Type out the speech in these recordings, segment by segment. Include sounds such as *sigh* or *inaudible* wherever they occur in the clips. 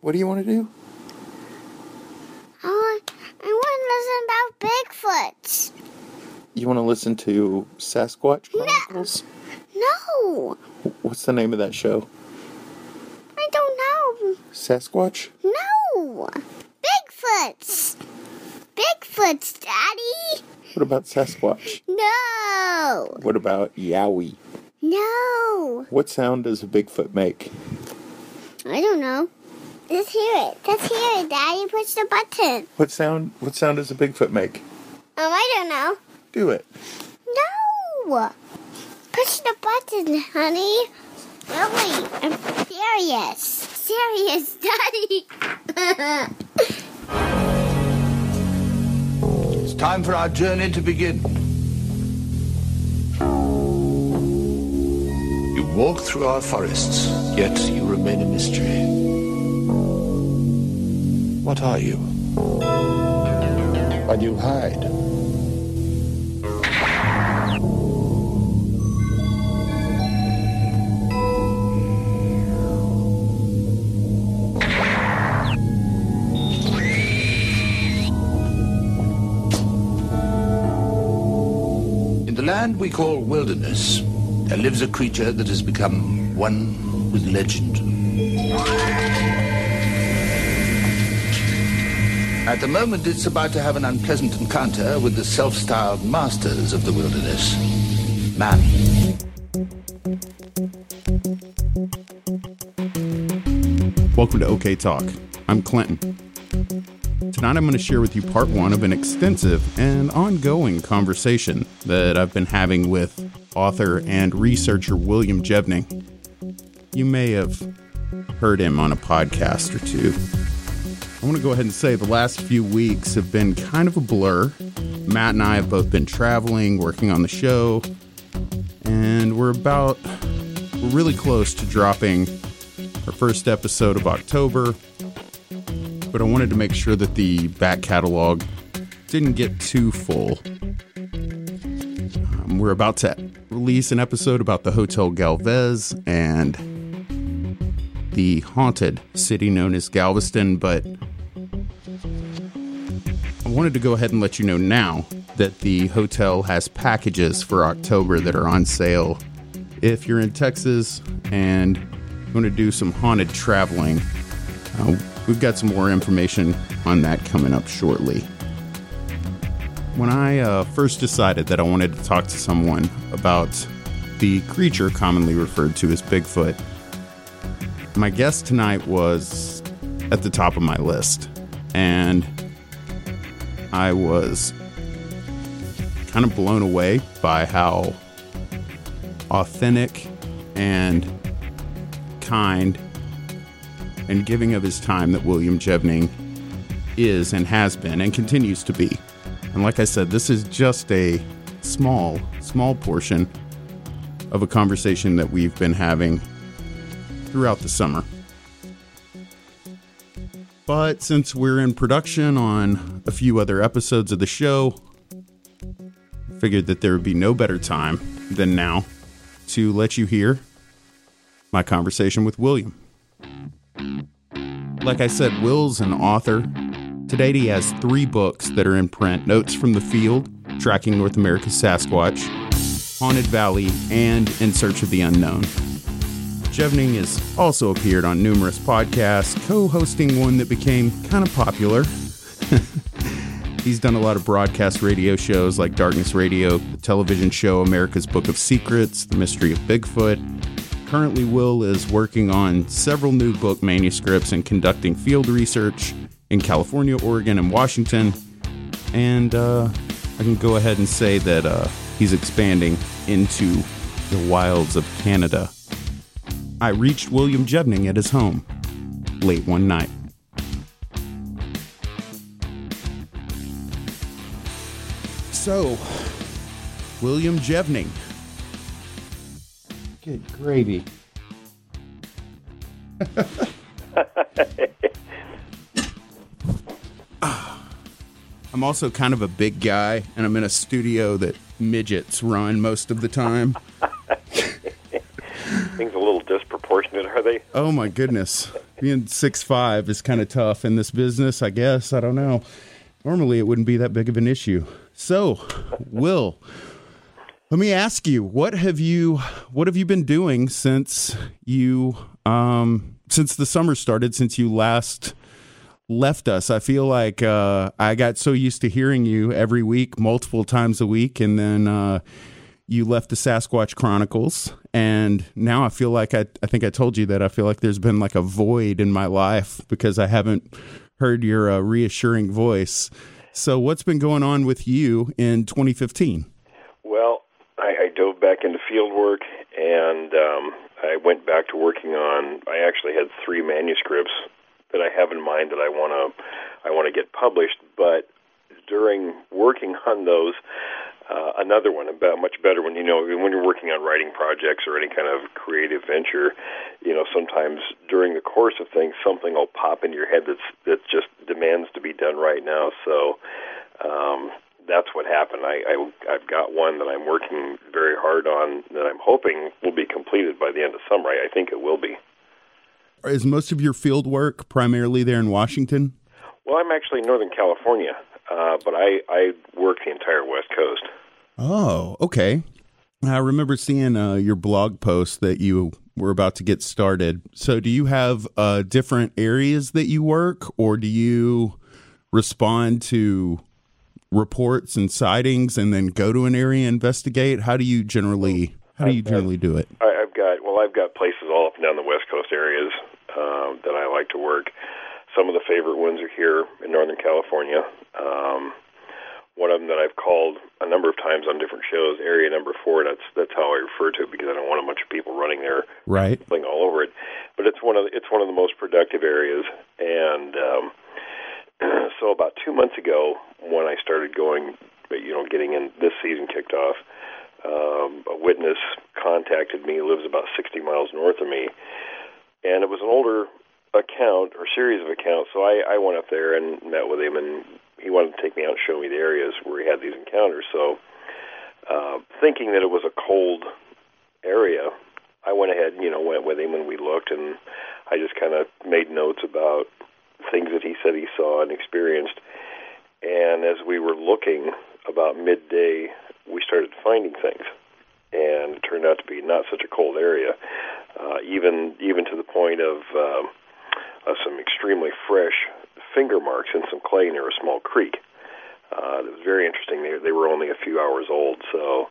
What do you want to do? I want, I want to listen about Bigfoot. You want to listen to Sasquatch Chronicles? No, What's the name of that show? I don't know. Sasquatch? No, Bigfoots. Bigfoots, Daddy. What about Sasquatch? No, What about Yowie? no. What sound does a Bigfoot make? I don't know. Let's hear it. Let's hear it, Daddy. Push the button. What sound what sound does a Bigfoot make? Um, I don't know. Do it. No. Push the button, honey. Really, I'm serious. Serious, *laughs* Daddy. It's time for our journey to begin. You walk through our forests, yet you remain a mystery. What are you? Why do you hide? In the land we call wilderness, there lives a creature that has become one with legend. At the moment, it's about to have an unpleasant encounter with the self-styled masters of the wilderness. Man. Welcome to OK Talk. I'm Clinton. Tonight I'm going to share with you part one of an extensive and ongoing conversation that I've been having with author and researcher William Jevning. You may have heard him on a podcast or two. I want to go ahead and say the last few weeks have been kind of a blur. Matt and I have both been traveling, working on the show, and we're about, we're really close to dropping our first episode of October, but I wanted to make sure that the back catalog didn't get too full. Um, we're about to release an episode about the Hotel Galvez and the haunted city known as Galveston, but I wanted to go ahead and let you know now that the hotel has packages for October that are on sale. If you're in Texas and you want to do some haunted traveling, uh, we've got some more information on that coming up shortly. When I uh, first decided that I wanted to talk to someone about the creature commonly referred to as Bigfoot, my guest tonight was at the top of my list. And I was kind of blown away by how authentic and kind and giving of his time that William Jevning is and has been and continues to be. And like I said, this is just a small, small portion of a conversation that we've been having throughout the summer. But since we're in production on a few other episodes of the show, I figured that there would be no better time than now to let you hear my conversation with William. Like I said, Will's an author. To date, he has three books that are in print Notes from the Field, Tracking North America's Sasquatch, Haunted Valley, and In Search of the Unknown. Jevning has also appeared on numerous podcasts, co hosting one that became kind of popular. *laughs* He's done a lot of broadcast radio shows like Darkness Radio, the television show America's Book of Secrets, The Mystery of Bigfoot. Currently, Will is working on several new book manuscripts and conducting field research in California, Oregon, and Washington. And uh, I can go ahead and say that uh, he's expanding into the wilds of Canada. I reached William Jevning at his home. late one night. So, William Jevning. Good gravy. *laughs* I'm also kind of a big guy, and I'm in a studio that midgets run most of the time. *laughs* Things a little disproportionate, are they? Oh my goodness. Being six five is kind of tough in this business, I guess. I don't know. Normally it wouldn't be that big of an issue. So, Will, let me ask you, what have you what have you been doing since you um since the summer started, since you last left us? I feel like uh I got so used to hearing you every week, multiple times a week, and then uh you left the Sasquatch Chronicles, and now I feel like I, I think I told you that I feel like there's been like a void in my life because I haven't heard your uh, reassuring voice. So, what's been going on with you in 2015? Well, I, I dove back into field work, and um, I went back to working on. I actually had three manuscripts that I have in mind that I want to I want to get published, but during working on those, uh, another one about much better one. You know, when you're working on writing projects or any kind of creative venture, you know, sometimes during the course of things, something will pop into your head that's that just demands to be done right now. So. Um, that's what happened. I, I I've got one that I'm working very hard on that I'm hoping will be completed by the end of summer. I, I think it will be. Is most of your field work primarily there in Washington? Well, I'm actually in Northern California, uh, but I I work the entire West Coast. Oh, okay. I remember seeing uh, your blog post that you were about to get started. So, do you have uh, different areas that you work, or do you respond to reports and sightings and then go to an area and investigate? How do you generally how do you generally do it? I, I've got well, I've got places all up and down the West Coast areas um, that I like to work. Some of the favorite ones are here in Northern California. Um, one of them that I've called a number of times on different shows, Area Number Four. That's that's how I refer to it because I don't want a bunch of people running there, right, all over it. But it's one of the, it's one of the most productive areas, and um, *clears throat* so about two months ago, when I started going, you know, getting in this season kicked off, um, a witness contacted me. Lives about 60 miles north of me, and it was an older account or series of accounts. So I, I went up there and met with him, and he wanted to take me out and show me the areas where he had these encounters. So, uh, thinking that it was a cold area, I went ahead and you know went with him and we looked, and I just kind of made notes about things that he said he saw and experienced. And as we were looking about midday, we started finding things, and it turned out to be not such a cold area, uh, even even to the point of. Um, uh, some extremely fresh finger marks in some clay near a small creek. Uh, it was very interesting. They, they were only a few hours old, so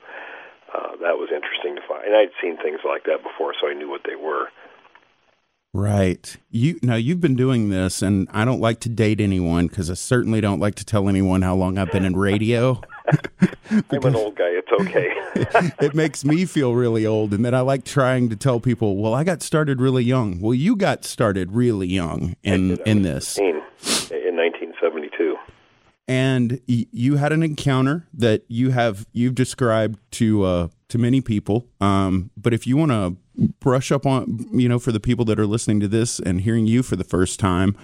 uh, that was interesting to find. And I'd seen things like that before, so I knew what they were. Right. You now you've been doing this, and I don't like to date anyone because I certainly don't like to tell anyone how long I've been in radio. *laughs* I'm an old guy. It's okay. *laughs* it makes me feel really old, and then I like trying to tell people, "Well, I got started really young." Well, you got started really young in in this in 1972. And y- you had an encounter that you have you've described to uh, to many people. Um, but if you want to brush up on, you know, for the people that are listening to this and hearing you for the first time,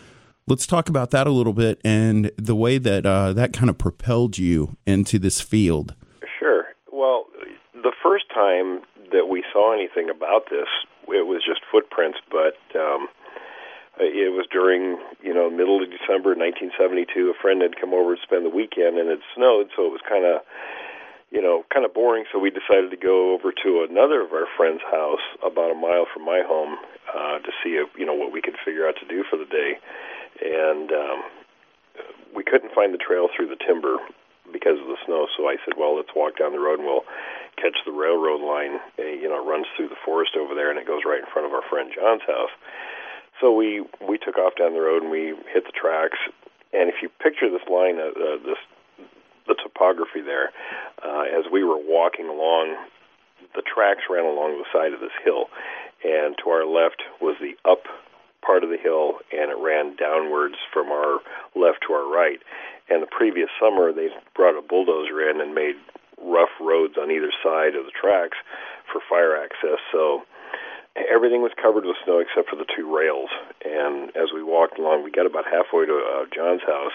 let's talk about that a little bit and the way that uh, that kind of propelled you into this field. Sure. Well, the first time that we saw anything about this, it was just footprints, but um, it was during you know middle of December 1972. A friend had come over to spend the weekend, and it snowed, so it was kind of you know, kind of boring. So we decided to go over to another of our friends' house about a mile from my home uh, to see if you know what we could figure out to do for the day. And um, we couldn't find the trail through the timber because of the snow. So I said, well, let's walk down the road and we'll catch the railroad line. And, you know, runs through the forest over there and it goes right in front of our friend John's house. So we we took off down the road and we hit the tracks. And if you picture this line, uh, uh, this the topography there, uh, as we were walking along, the tracks ran along the side of this hill, and to our left was the up part of the hill, and it ran downwards from our left to our right. And the previous summer, they brought a bulldozer in and made rough roads on either side of the tracks for fire access. So everything was covered with snow except for the two rails. And as we walked along, we got about halfway to uh, John's house,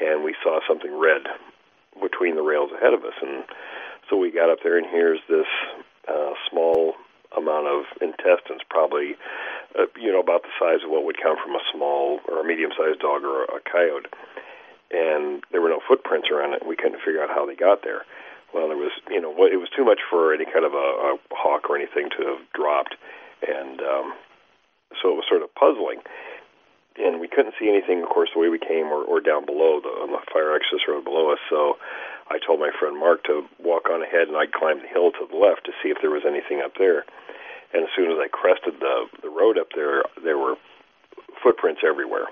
and we saw something red between the rails ahead of us. And so we got up there, and here's this uh, small amount of intestines, probably uh, you know about the size of what would come from a small or a medium-sized dog or a, a coyote. And there were no footprints around it. and We couldn't figure out how they got there. Well, there was, you know, it was too much for any kind of a, a hawk or anything to have dropped, and um, so it was sort of puzzling. And we couldn't see anything, of course, the way we came or, or down below the, on the fire access road below us. So I told my friend Mark to walk on ahead, and I'd climb the hill to the left to see if there was anything up there. And as soon as I crested the the road up there, there were footprints everywhere.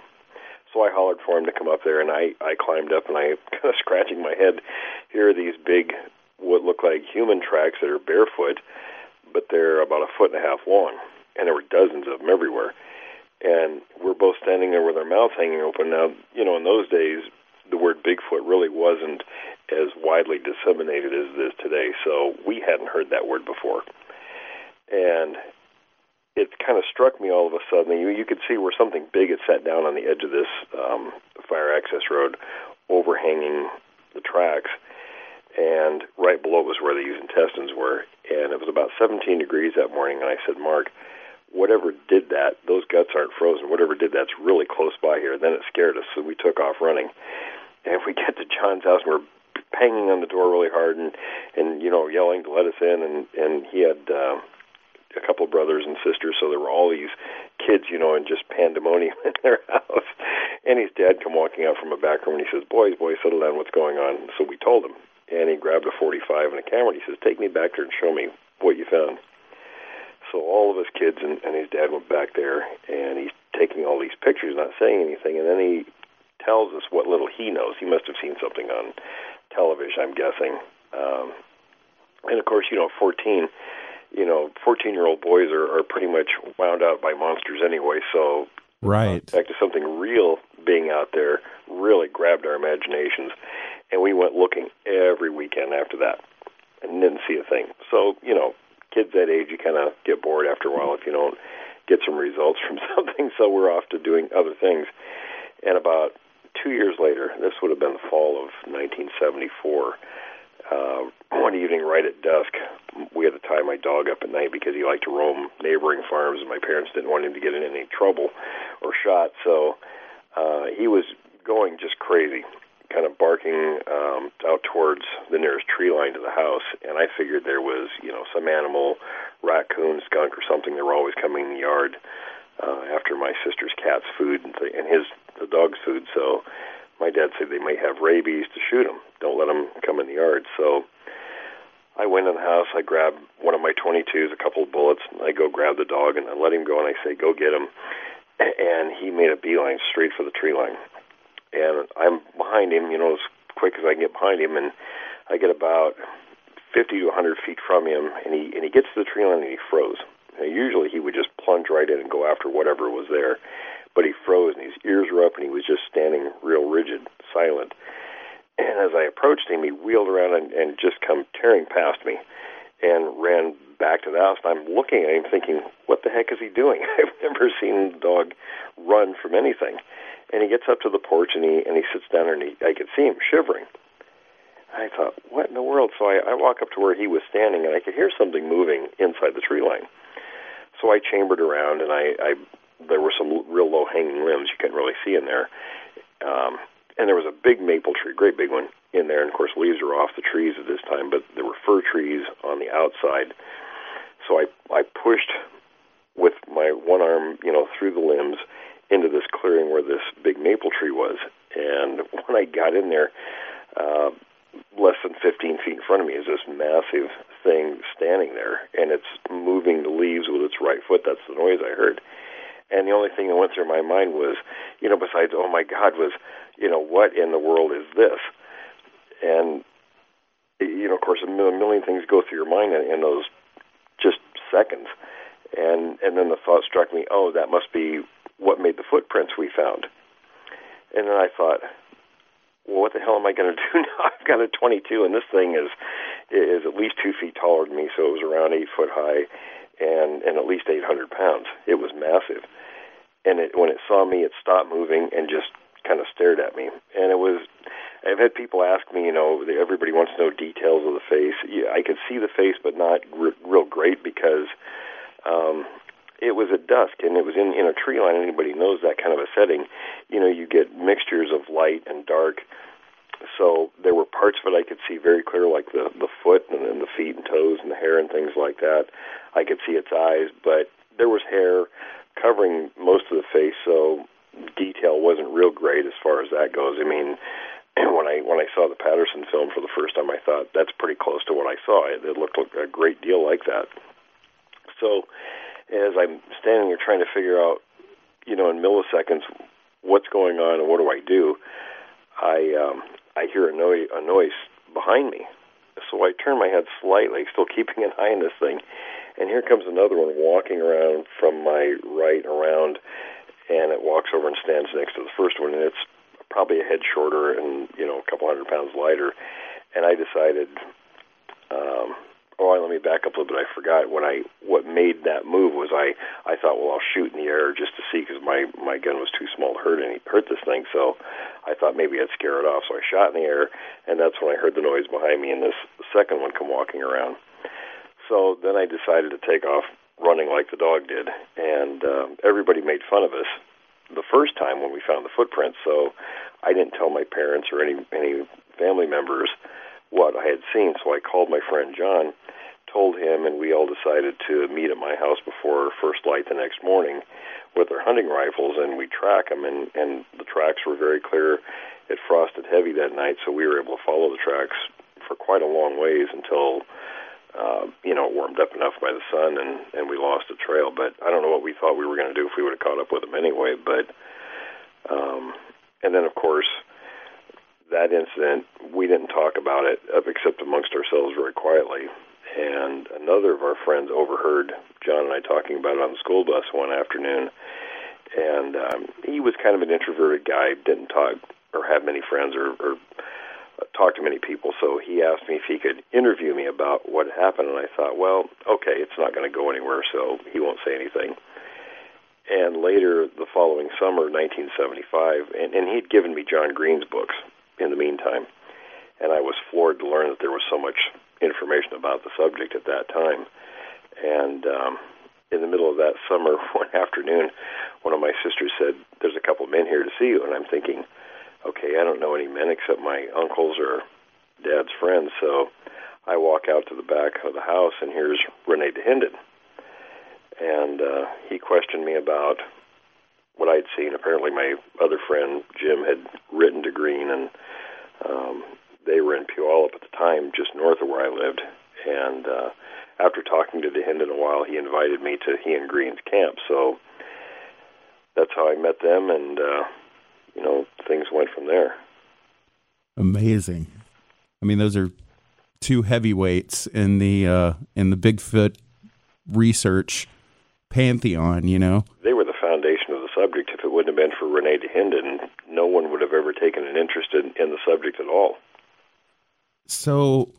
So I hollered for him to come up there, and I I climbed up, and I *laughs* kind of scratching my head. Here are these big, what look like human tracks that are barefoot, but they're about a foot and a half long, and there were dozens of them everywhere. And we're both standing there with our mouths hanging open. Now, you know, in those days, the word Bigfoot really wasn't as widely disseminated as it is today, so we hadn't heard that word before. And it kind of struck me all of a sudden. You you could see where something big had sat down on the edge of this um, fire access road, overhanging the tracks, and right below was where these intestines were. And it was about 17 degrees that morning. And I said, Mark, whatever did that, those guts aren't frozen. Whatever did that's really close by here. Then it scared us, so we took off running. And we get to John's house, we're banging on the door really hard and and you know yelling to let us in. And and he had. Uh, a couple of brothers and sisters, so there were all these kids, you know, and just pandemonium *laughs* in their house. And his dad come walking out from a back room and he says, "Boys, boys, settle down. What's going on?" So we told him, and he grabbed a 45 and a camera. and He says, "Take me back there and show me what you found." So all of us kids and, and his dad went back there, and he's taking all these pictures, not saying anything, and then he tells us what little he knows. He must have seen something on television, I'm guessing. Um, and of course, you know, 14 you know, 14 year old boys are, are pretty much wound out by monsters anyway. So, right. Uh, back to something real being out there really grabbed our imaginations. And we went looking every weekend after that and didn't see a thing. So, you know, kids that age, you kind of get bored after a while if you don't get some results *laughs* from something. So we're off to doing other things. And about two years later, this would have been the fall of 1974 uh, one evening right at dusk, we had to tie my dog up at night because he liked to roam neighboring farms, and my parents didn't want him to get in any trouble or shot. So uh, he was going just crazy, kind of barking um, out towards the nearest tree line to the house. And I figured there was, you know, some animal, raccoon, skunk, or something. They were always coming in the yard uh, after my sister's cat's food and, th- and his the dog's food. So my dad said they might have rabies to shoot them. Don't let them come in the yard. So I went in the house. I grabbed one of my 22s, a couple of bullets. And I go grab the dog and I let him go. And I say, "Go get him." *clears throat* And he made a beeline straight for the tree line. And I'm behind him, you know, as quick as I can get behind him. And I get about 50 to 100 feet from him, and he and he gets to the tree line and he froze. Now, usually he would just plunge right in and go after whatever was there but he froze and his ears were up and he was just standing real rigid, silent. And as I approached him, he wheeled around and, and just come tearing past me and ran back to the house. And I'm looking at him thinking, what the heck is he doing? *laughs* I've never seen a dog run from anything. And he gets up to the porch and he and he sits down and he, I could see him shivering. I thought, what in the world? So I, I walk up to where he was standing and I could hear something moving inside the tree line. So I chambered around and I, I there were some real low hanging limbs you couldn't really see in there. Um, and there was a big maple tree, great big one in there. And of course, leaves were off the trees at this time, but there were fir trees on the outside. So I I pushed with my one arm, you know, through the limbs into this clearing where this big maple tree was. And *laughs* when I got in there, uh, less than 15 feet in front of me is this massive thing standing there, and it's moving the leaves with its right foot. That's the noise I heard. And the only thing that went through my mind was, you know, besides, oh my God, was, you know, what in the world is this? And, you know, of course, a million things go through your mind in, those just seconds. And and then the thought struck me, oh, that must be what made the footprints we found. And then I thought, well, what the hell am I going *laughs* to do now? I've got a 22, and this thing is is at least two feet taller than me, so it was around eight foot high, and and at least 800 pounds. It was massive, and it, when it saw me, it stopped moving and just kind of stared at me. And it was, I've had people ask me, you know, everybody wants to know details of the face. Yeah, I could see the face, but not real great because um, it was at dusk and it was in in a tree line. Anybody knows that kind of a setting. You know, you get mixtures of light and dark. So there were parts of it I could see very clear, like the the foot and then the feet and toes and the hair and things like that. I could see its eyes, but there was hair covering most of the face, so detail wasn't real great as far as that goes. I mean, *clears throat* when I when I saw the Patterson film for the first time, I thought that's pretty close to what I saw. It, it looked like a great deal like that. So as I'm standing there trying to figure out, you know, in milliseconds, what's going on and what do I do, I um, I hear a noise, a noise behind me. So I turn my head slightly, still keeping an eye on this thing, and here comes another one walking around from my right around, and it walks over and stands next to the first one, and it's probably a head shorter and you know a couple hundred pounds lighter. And I decided oh, let me back up a little bit. I forgot what I what made that move was I I thought, well, I'll shoot in the air just to see because my my gun was too small to hurt any hurt this thing. So I thought maybe I'd scare it off. So I shot in the air, and that's when I heard the noise behind me, and this second one come walking around. So then I decided to take off running like the dog did, and um, everybody made fun of us the first time when we found the footprints. So I didn't tell my parents or any any family members what I had seen. So I called my friend John told him, and we all decided to meet at my house before first light the next morning with our hunting rifles, and we track them, and and the tracks were very clear. It frosted heavy that night, so we were able to follow the tracks for quite a long ways until uh, you know it warmed up enough by the sun, and and we lost the trail. But I don't know what we thought we were going to do if we would have caught up with them anyway. But um, and then of course that incident we didn't talk about it except amongst ourselves very quietly and another of our friends overheard John and I talking about it on the school bus one afternoon. And um, he was kind of an introverted guy, didn't talk or have many friends or, or talk to many people. So he asked me if he could interview me about what happened, and I thought, well, okay, it's not going to go anywhere, so he won't say anything. And later, the following summer, 1975, and, and he'd given me John Green's books in the meantime, and I was floored to learn that there was so much information about the subject at that time. And um, in the middle of that summer, *laughs* one afternoon, one of my sisters said, "There's a couple men here to see you," and I'm thinking, "Okay, I don't know any men except my uncles or dad's friends." So I walk out to the back of the house, and here's Rene Dahinden, and uh, he questioned me about what I'd seen. Apparently, my other friend Jim had written to Green and um, they were in Puyallup at the time, just north of where I lived. And uh, after talking to Dahinden a while, he invited me to he and Green's camp. So that's how I met them, and uh, you know things went from there. Amazing. I mean, those are two heavyweights in the uh, in the Bigfoot research pantheon. You know, they were the foundation of the subject. If it wouldn't have been for Rene Dahinden, no one would have ever taken an interest in, in the subject at all. So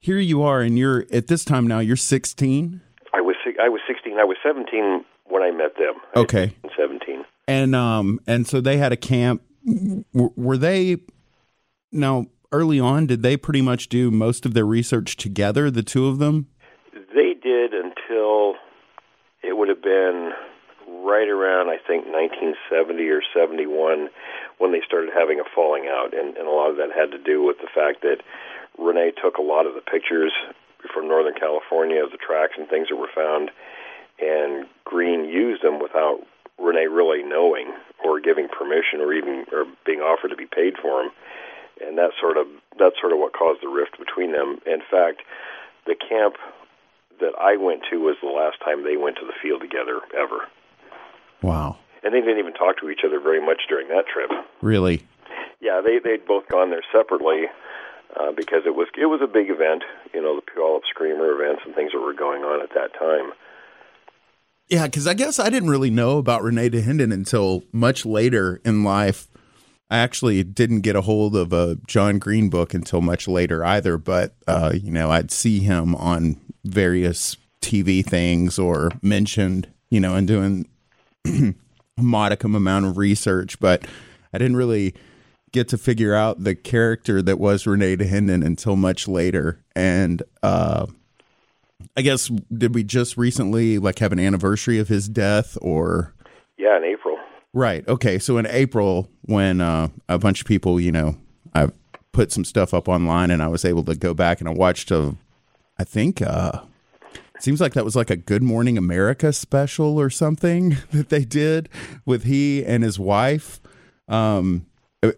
here you are, and you're at this time now. You're 16. I was I was 16. I was 17 when I met them. Okay, 17. And um and so they had a camp. W- were they now early on? Did they pretty much do most of their research together, the two of them? They did until it would have been right around I think 1970 or 71 when they started having a falling out, and, and a lot of that had to do with the fact that Rene took a lot of the pictures from Northern California of the tracks and things that were found, and Green used them without Rene really knowing or giving permission or even or being offered to be paid for them, and that sort of that's sort of what caused the rift between them. In fact, the camp that I went to was the last time they went to the field together ever. Wow and they didn't even talk to each other very much during that trip. Really? Yeah, they they'd both gone there separately uh, because it was it was a big event. You know, the Puyallup Screamer events and things that were going on at that time. Yeah, because I guess I didn't really know about Rene Dahinden until much later in life. I actually didn't get a hold of a John Green book until much later either, but uh, you know, I'd see him on various TV things or mentioned, you know, and doing *clears throat* modicum amount of research, but I didn't really get to figure out the character that was Rene Dahinden until much later. And uh, I guess did we just recently like have an anniversary of his death or? Yeah, in April. Right. Okay. So in April, when uh, a bunch of people, you know, I put some stuff up online, and I was able to go back and I watched a, I think, uh, seems like that was like a Good Morning America special or something *laughs* that they did with he and his wife. Um,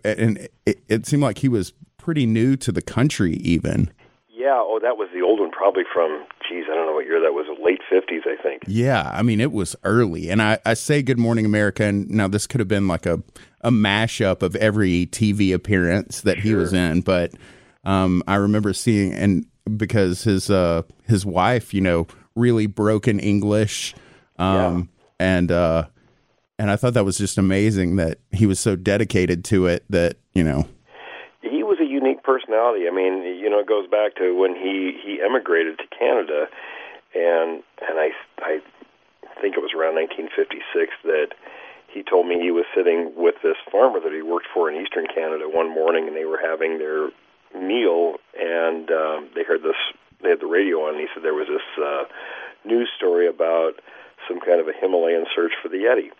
and it, it seemed like he was pretty new to the country, even. Yeah. Oh, that was the old one, probably from. Geez, I don't know what year that was. Late fifties, I think. Yeah, I mean it was early, and I, I say Good Morning America, and now this could have been like a a mashup of every TV appearance that he was in, but um, I remember seeing and because his uh his wife, you know, really broken English, um, and uh, and I thought that was just amazing that he was so dedicated to it that you know. He was a unique personality. I mean, you know, it goes back to when he he emigrated to Canada, and and I I think it was around 1956 that he told me he was sitting with this farmer that he worked for in eastern Canada one morning, and they were having their meal, and um, they heard this. They had the radio on, and he said there was this uh, news story about some kind of a Himalayan search for the Yeti.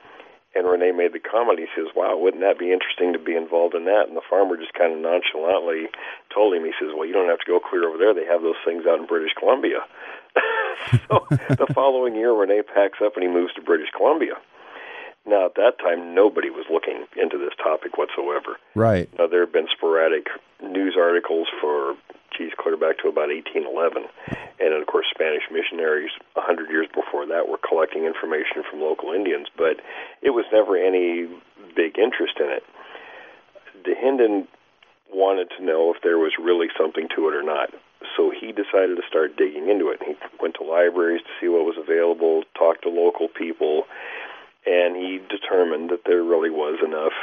And Rene made the comment. He says, "Wow, wouldn't that be interesting to be involved in that?" And the farmer just kind of nonchalantly told him, "He says, well, you don't have to go clear over there. They have those things out in British Columbia." *laughs* so the following year, Rene packs up and he moves to British Columbia. Now, at that time, nobody was looking into this topic whatsoever. right. Now, there have been sporadic news articles for, geez, clear back to about 1811. And of course, Spanish missionaries 100 years before that were collecting information from local Indians, but it was never any big interest in it. Dahinden wanted to know if there was really something to it or not. So he decided to start digging into it. He went to libraries to see what was available, talked to local people, and he determined that there really was enough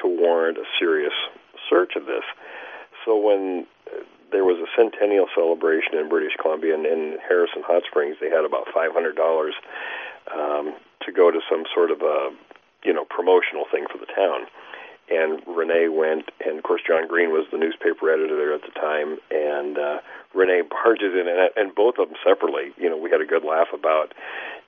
to warrant a serious search of this. So when uh, there was a centennial celebration in British Columbia and in Harrison Hot Springs, they had about five hundred dollars um, to go to some sort of a you know promotional thing for the town. And Rene went, and of course John Green was the newspaper editor there at the time, and uh, Rene barges in, and, and both of them separately. You know, we had a good laugh about,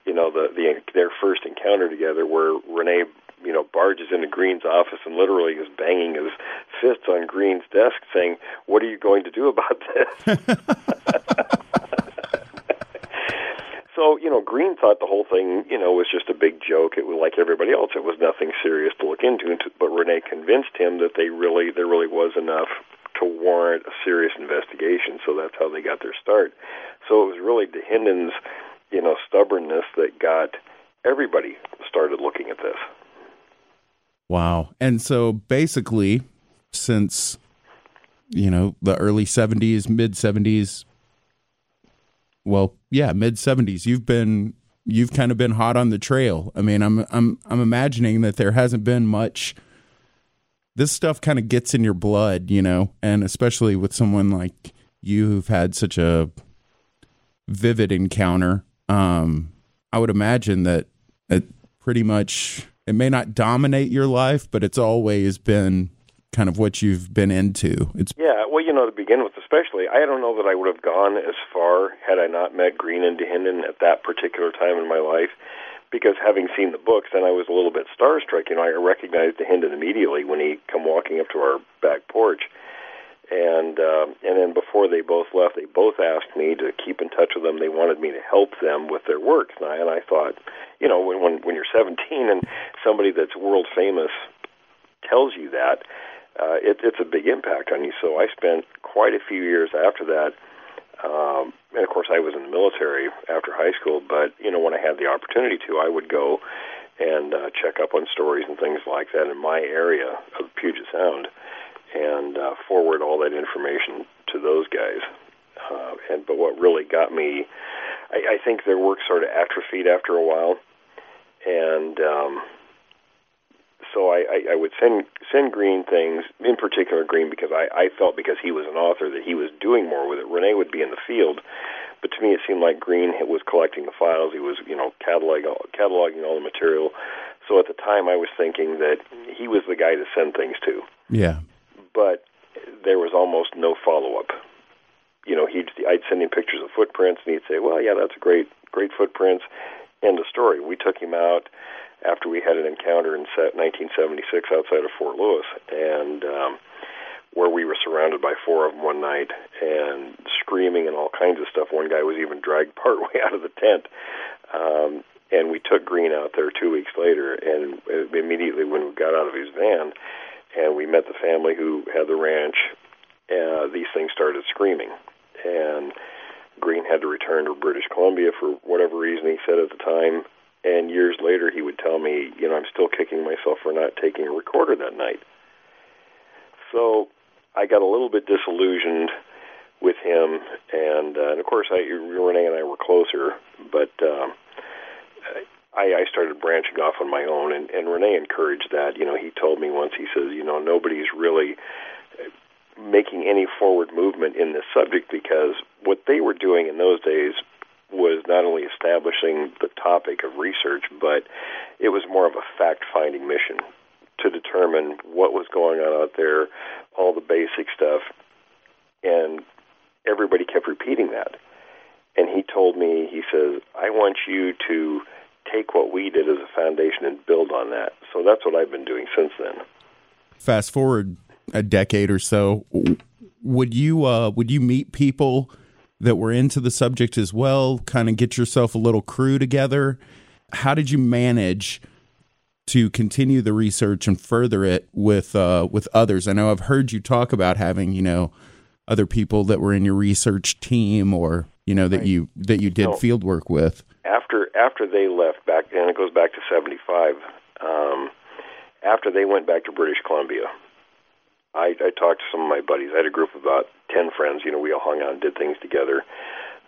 you know, the the their first encounter together, where Rene, you know, barges into Green's office and literally is banging his fists on Green's desk, saying, "What are you going to do about this?" *laughs* *laughs* So, you know, Green thought the whole thing, you know, was just a big joke. It was like everybody else. It was nothing serious to look into. But Rene convinced him that they really, there really was enough to warrant a serious investigation. So that's how they got their start. So it was really Dahinden's, you know, stubbornness that got everybody started looking at this. Wow. And so basically, since you know the early '70s, mid '70s, well, yeah, mid '70s, you've been you've kind of been hot on the trail. I mean, I'm I'm I'm imagining that there hasn't been much. This stuff kind of gets in your blood, you know, and especially with someone like you who've had such a vivid encounter. Um, I would imagine that it pretty much it may not dominate your life, but it's always been kind of what you've been into. It's Yeah, well, you know, to begin with, especially, I don't know that I would have gone as far had I not met Green and Dahinden at that particular time in my life. Because having seen the books, then I was a little bit starstruck. You know, I recognized Dahinden immediately when he come walking up to our back porch, and uh, and then before they both left, they both asked me to keep in touch with them. They wanted me to help them with their work, and I, and I thought, you know, when when, when you're 17 and somebody that's world famous tells you that, uh, it, it's a big impact on you. So I spent quite a few years after that, um, and of course I was in the military after high school. But you know, when I had the opportunity to, I would go and uh, check up on stories and things like that in my area of Puget Sound, and uh, forward all that information to those guys. Uh, and but what really got me, I, I think their work sort of atrophied after a while, and um, so I, I, I would send send Green things, in particular Green, because I, I felt because he was an author that he was doing more with it. Rene would be in the field, but to me it seemed like Green was collecting the files. He was, you know, cataloging cataloging all the material. So at the time, I was thinking that he was the guy to send things to. Yeah. But there was almost no follow up. You know, he'd I'd send him pictures of footprints, and he'd say, "Well, yeah, that's a great, great footprints." End of story. We took him out after we had an encounter in 1976 outside of Fort Lewis, and um, where we were surrounded by four of them one night and screaming and all kinds of stuff. One guy was even dragged *laughs* partway out of the tent. Um, and we took Green out there two weeks later, and immediately when we got out of his van, and we met the family who had the ranch, uh, these things started screaming, and Green had to return to British Columbia for whatever reason he said at the time. And years later, he would tell me, you know, I'm still kicking myself for not taking a recorder that night. So I got a little bit disillusioned with him, and, uh, and of course, I, Rene and I were closer, but um, I, I started branching off on my own, and, and Rene encouraged that. You know, he told me once, he says, you know, nobody's really uh, making any forward movement in this subject because what they were doing in those days was not only establishing the topic of research, but it was more of a fact finding mission to determine what was going on out there, all the basic stuff. And everybody kept repeating that. And he told me, he says, I want you to take what we did as a foundation and build on that. So that's what I've been doing since then. Fast forward a decade or so, would you uh, would you meet people that were into the subject as well? Kind of get yourself a little crew together. How did you manage to continue the research and further it with uh, with others? I know I've heard you talk about having you know other people that were in your research team or you know that right. you that you did no. field work with after after they left back, and it goes back to '75. Um, after they went back to British Columbia, I, I talked to some of my buddies. I had a group of about ten friends. You know, we all hung out and did things together.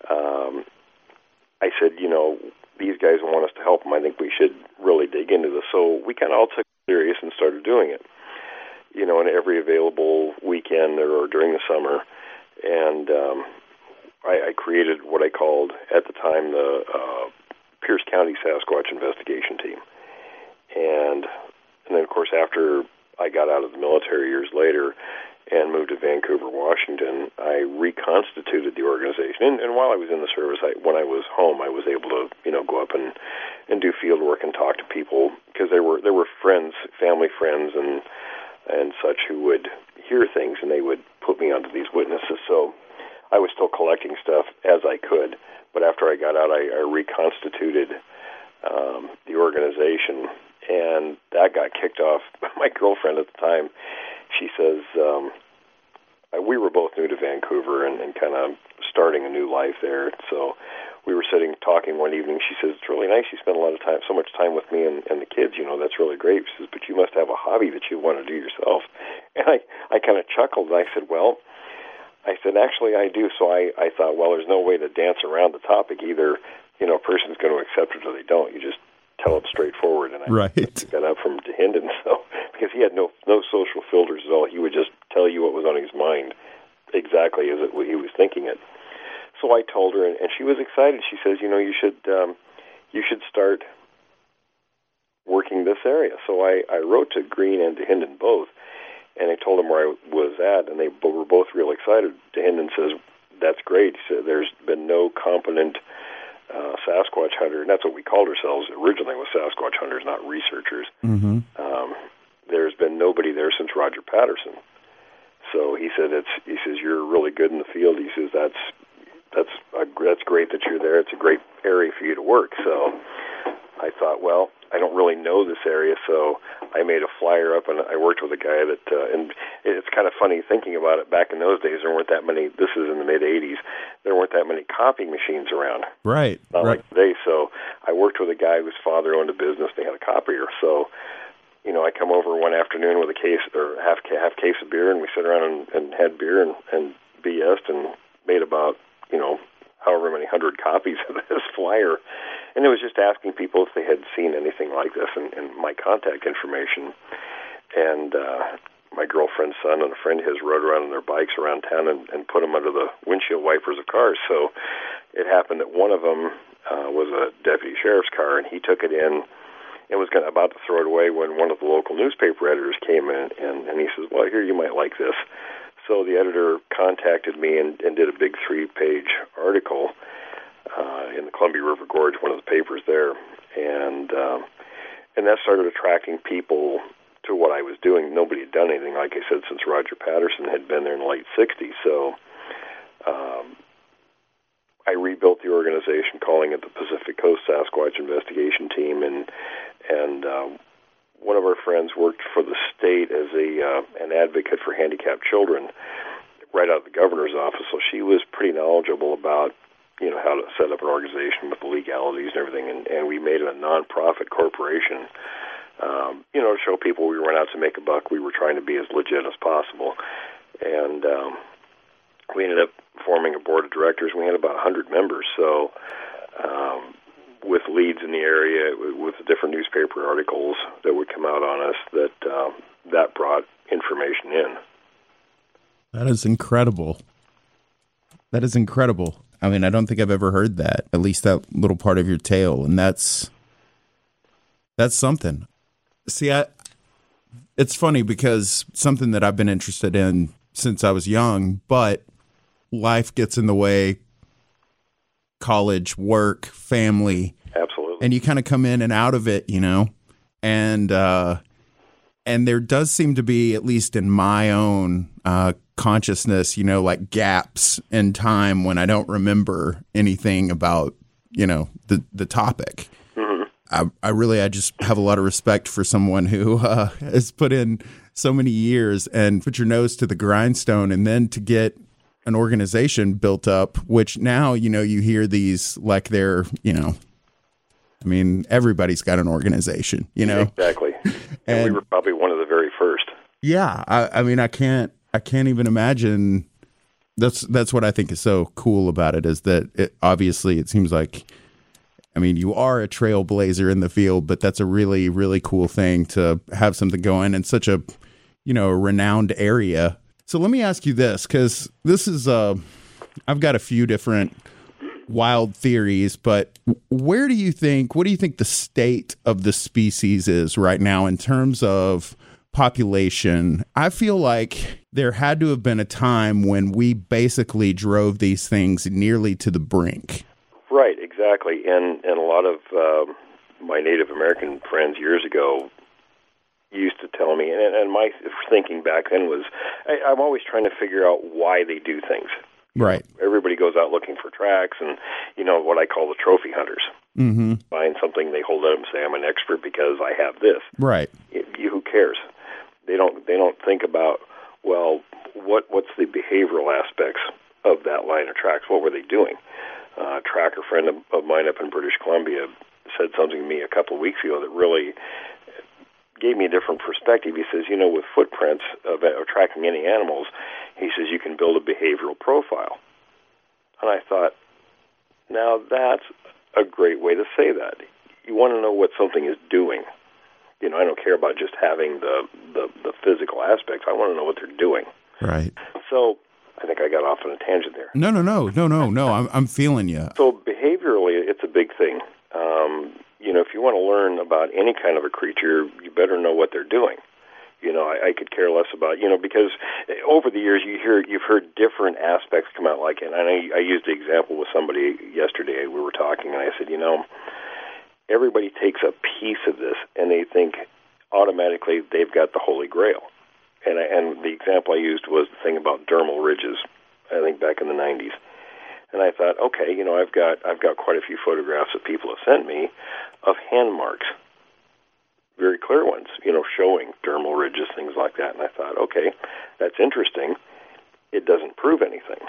Um, I said, you know, these guys want us to help them. I think we should really dig into this. So we kind of all took it serious and started doing it. You know, in every available weekend or during the summer, and um, I, I created what I called at the time the uh, Pierce County Sasquatch Investigation Team, and and then of course after I got out of the military years later and moved to Vancouver, Washington, I reconstituted the organization. And, and while I was in the service, I, when I was home, I was able to you know go up and and do field work and talk to people because there were there were friends, family friends, and and such who would hear things and they would put me onto these witnesses. So I was still collecting stuff as I could, but after I got out, I, I reconstituted um, the organization, and that got kicked off. *laughs* My girlfriend at the time, she says um, we were both new to Vancouver and, and kind of starting a new life there. So we were sitting talking one evening. She says, "It's really nice. You spend a lot of time, so much time with me and, and the kids. You know, that's really great." She says, "But you must have a hobby that you want to do yourself." *laughs* And I, I kind of chuckled. And I said, "Well." I said, actually, I do. So I, I thought, well, there's no way to dance around the topic. Either, you know, a person's going to accept it or they don't. You just tell it straightforward. And I right. that up from *laughs* Dahinden. So because he had no no social filters at all, he would just tell you what was on his mind exactly as it, he was thinking it. So I told her, and, and she was excited. She says, you know, you should um, you should start working this area. So I, I wrote to Green and Dahinden both and I told him where I was at, and they were both real excited. Dahinden says, "That's great." He said, "There's been no competent uh, Sasquatch hunter, and that's what we called ourselves originally, was Sasquatch hunters, not researchers. Mm-hmm. Um, there's been nobody there since Roger Patterson. So he said, "It's." He says, "You're really good in the field." He says, "That's." That's uh, that's great that you're there. It's a great area for you to work. So I thought, well, I don't really know this area, so I made a flyer up and I worked with a guy that, uh, and it's kind of funny thinking about it. Back in those days, there weren't that many. This is in the mid '80s. There weren't that many copying machines around. Right. Not right. like today. So I worked with a guy whose father owned a business. They had a copier. So, you know, I come over one afternoon with a case or half half case of beer, and we sit around and, and had beer and, and BS'd and made about you know however many hundred copies of this *laughs* flyer, and it was just asking people if they had seen anything like this and, and my contact information. And uh, my girlfriend's son and a friend of his rode around on their bikes around town and, and put them under the windshield wipers of cars. So it happened that one of them uh, was a deputy sheriff's car, and he took it in and was gonna, about to throw it away when one of the local newspaper editors came in, and, and he says, "Well, here you might like this." So the editor contacted me and, and did a big three-page article uh, in the Columbia River Gorge, one of the papers there, and um, and that started attracting people to what I was doing. Nobody had done anything, like I said, since Roger Patterson had been there in the late '60s. So um, I rebuilt the organization, calling it the Pacific Coast Sasquatch Investigation Team, and and um, one of our friends worked for the state as a uh, an advocate for handicapped children, right out of the governor's office. So she was pretty knowledgeable about you know how to set up an organization with the legalities and everything, and, and we made it a nonprofit corporation um, you know, to show people we weren't out to make a buck. We were trying to be as legit as possible. And um, we ended up forming a board of directors. We had about 100 members. So, um, with leads in the area, with different newspaper articles that would come out on us, that um, that brought information in. That is incredible. That is incredible. I mean, I don't think I've ever heard that. At least that little part of your tale, and that's that's something. See, I, it's funny because something that I've been interested in since I was young, but life gets in the way college, work, family. Absolutely. And you kind of come in and out of it, you know? And, uh, and there does seem to be, at least in my own uh, consciousness, you know, like gaps in time when I don't remember anything about, you know, the the topic. I, I really I just have a lot of respect for someone who uh, has put in so many years and put your nose to the grindstone, and then to get an organization built up. Which now you know you hear these like they're you know, I mean everybody's got an organization, you know exactly, and, *laughs* and we were probably one of the very first. Yeah, I, I mean I can't I can't even imagine. That's that's what I think is so cool about it is that it obviously it seems like I mean, you are a trailblazer in the field, but that's a really, really cool thing to have something going in such a, you know, renowned area. So let me ask you this, because this is, uh, I've got a few different wild theories, but where do you think, what do you think the state of the species is right now in terms of population? I feel like there had to have been a time when we basically drove these things nearly to the brink. Right, exactly. And and a lot of uh, my Native American friends years ago used to tell me, and, and my thinking back then was, I, I'm always trying to figure out why they do things. Right. Everybody goes out looking for tracks, and you know what I call the trophy hunters. Mm-hmm. Find something, they hold it up and say, "I'm an expert because I have this." Right. You, you, who cares? They don't. They don't think about well, what what's the behavioral aspects of that line of tracks? What were they doing? uh, tracker friend of, of mine up in British Columbia said something to me a couple of weeks ago that really gave me a different perspective. He says, you know, with footprints of, of tracking any animals, he says you can build a behavioral profile. And I thought, now that's a great way to say that. You want to know what something is doing. You know, I don't care about just having the, the, the physical aspects. I want to know what they're doing. Right. So I think I got off on a tangent there. No, no, no, no, no, no. I'm I'm feeling you. So behaviorally, it's a big thing. Um, you know, if you want to learn about any kind of a creature, you better know what they're doing. You know, I, I could care less about you know because over the years you hear you've heard different aspects come out. Like, and I, I used the example with somebody yesterday. We were talking, and I said, you know, everybody takes a piece of this, and they think automatically they've got the Holy Grail and I, and the example I used was the thing about dermal ridges. I think back in the 90s, and I thought, okay, you know, I've got I've got quite a few photographs that people have sent me of hand marks, very clear ones, you know, showing dermal ridges, things like that. And I thought, okay, that's interesting. It doesn't prove anything.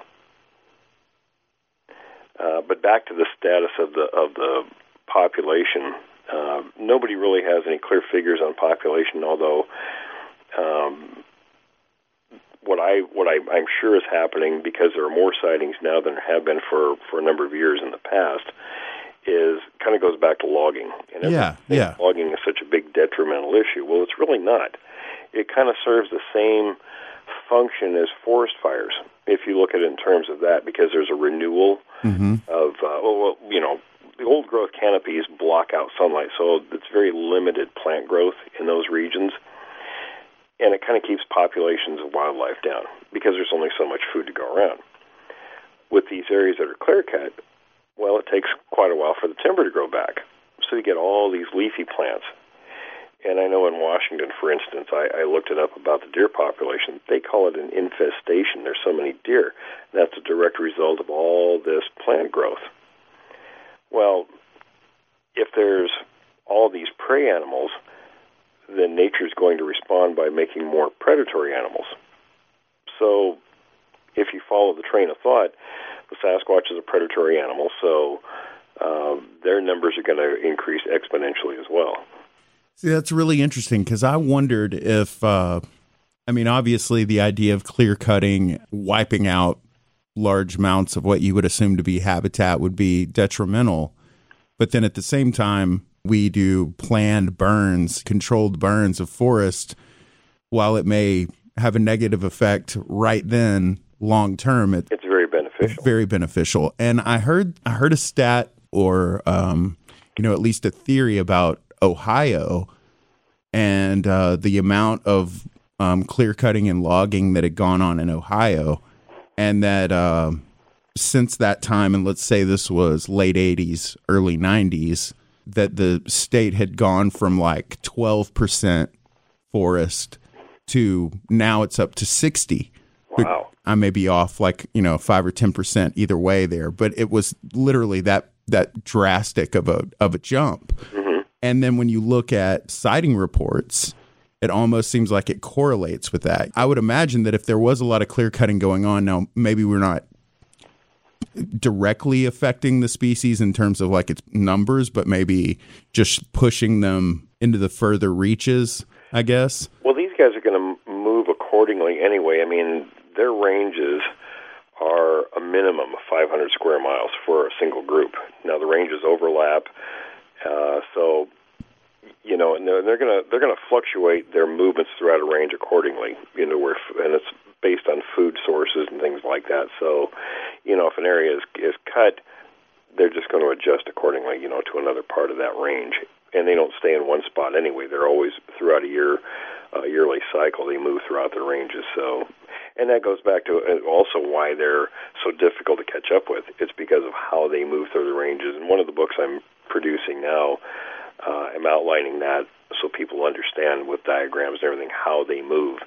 Uh, but back to the status of the of the population, uh, nobody really has any clear figures on population. Although um, what I what I, I'm sure is happening because there are more sightings now than there have been for for a number of years in the past is kind of goes back to logging. And yeah, yeah. Logging is such a big detrimental issue. Well, it's really not. It kind of serves the same function as forest fires if you look at it in terms of that, because there's a renewal mm-hmm. of uh, well, you know, the old growth canopies block out sunlight, so it's very limited plant growth in those regions and it kind of keeps populations of wildlife down because there's only so much food to go around. With these areas that are clear cut, well, it takes quite a while for the timber to grow back. So you get all these leafy plants. And I know in Washington, for instance, I, I looked it up about the deer population. They call it an infestation. There's so many deer. That's a direct result of all this plant growth. Well, if there's all these prey animals, then nature is going to respond by making more predatory animals. So, if you follow the train of thought, the Sasquatch is a predatory animal, so uh, their numbers are going to increase exponentially as well. See, that's really interesting because I wondered if, uh, I mean, obviously the idea of clear cutting, wiping out large amounts of what you would assume to be habitat would be detrimental. But then at the same time, we do planned burns, controlled burns of forest, while it may have a negative effect right then, long term, it, it's very beneficial. Very beneficial. And I heard I heard a stat or um, you know at least a theory about Ohio and uh, the amount of um, clear cutting and logging that had gone on in Ohio, and that uh, since that time, and let's say this was late '80s, early '90s that the state had gone from like 12% forest to now it's up to 60. Wow. I may be off like, you know, 5 or 10% either way there, but it was literally that that drastic of a of a jump. Mm-hmm. And then when you look at sighting reports, it almost seems like it correlates with that. I would imagine that if there was a lot of clear cutting going on now, maybe we're not directly affecting the species in terms of like its numbers, but maybe just pushing them into the further reaches, I guess. Well, these guys are going to move accordingly anyway. I mean, their ranges are a minimum of 500 square miles for a single group. Now the ranges overlap, uh, so you know, and they're, going to they're going to fluctuate their movements throughout a range accordingly. You know, where and it's based on food sources and things like that. So, you know, if an area is is cut, they're just going to adjust accordingly, you know, to another part of that range. And they don't stay in one spot anyway. They're always throughout a year, a yearly cycle. They move throughout the ranges. So, and that goes back to uh, also why they're so difficult to catch up with. It's because of how they move through the ranges. And one of the books I'm producing now, uh, I'm outlining that so people understand with diagrams and everything how they move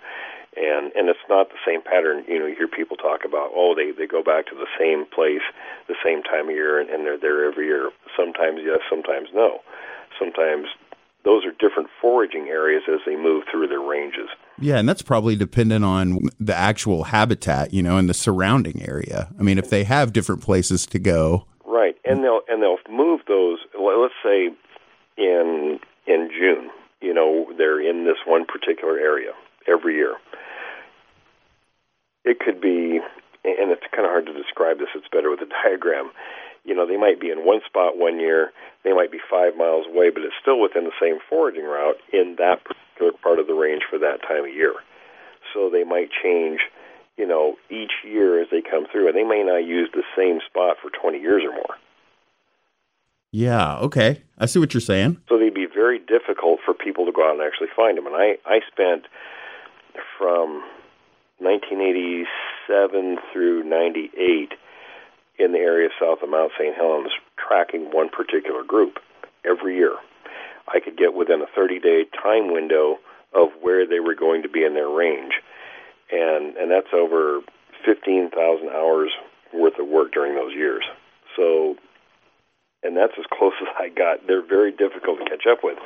and and it's not the same pattern. You know, you hear people talk about oh they they go back to the same place the same time of year and, and they're there every year. Sometimes yes, sometimes no. Sometimes those are different foraging areas as they move through their ranges. Yeah, and that's probably dependent on the actual habitat, you know, and the surrounding area. I mean, if they have different places to go, right, and mm. they'll and they'll move those. Let's say in in June, you know, they're in this one particular area every year it could be, and it's kind of hard to describe this. It's better with a diagram. You know, they might be in one spot one year, they might be five miles away, but it's still within the same foraging route in that particular part of the range for that time of year. So they might change, you know, each year as they come through, and they may not use the same spot for 20 years or more. Yeah, okay. I see what you're saying. So they'd be very difficult for people to go out and actually find them. And I, I spent from 1987 through 98 in the area south of Mount St. Helens tracking one particular group every year. I could get within a 30 day time window of where they were going to be in their range. And, and that's over 15,000 hours worth of work during those years. So, and that's as close as I got. They're very difficult to catch up with.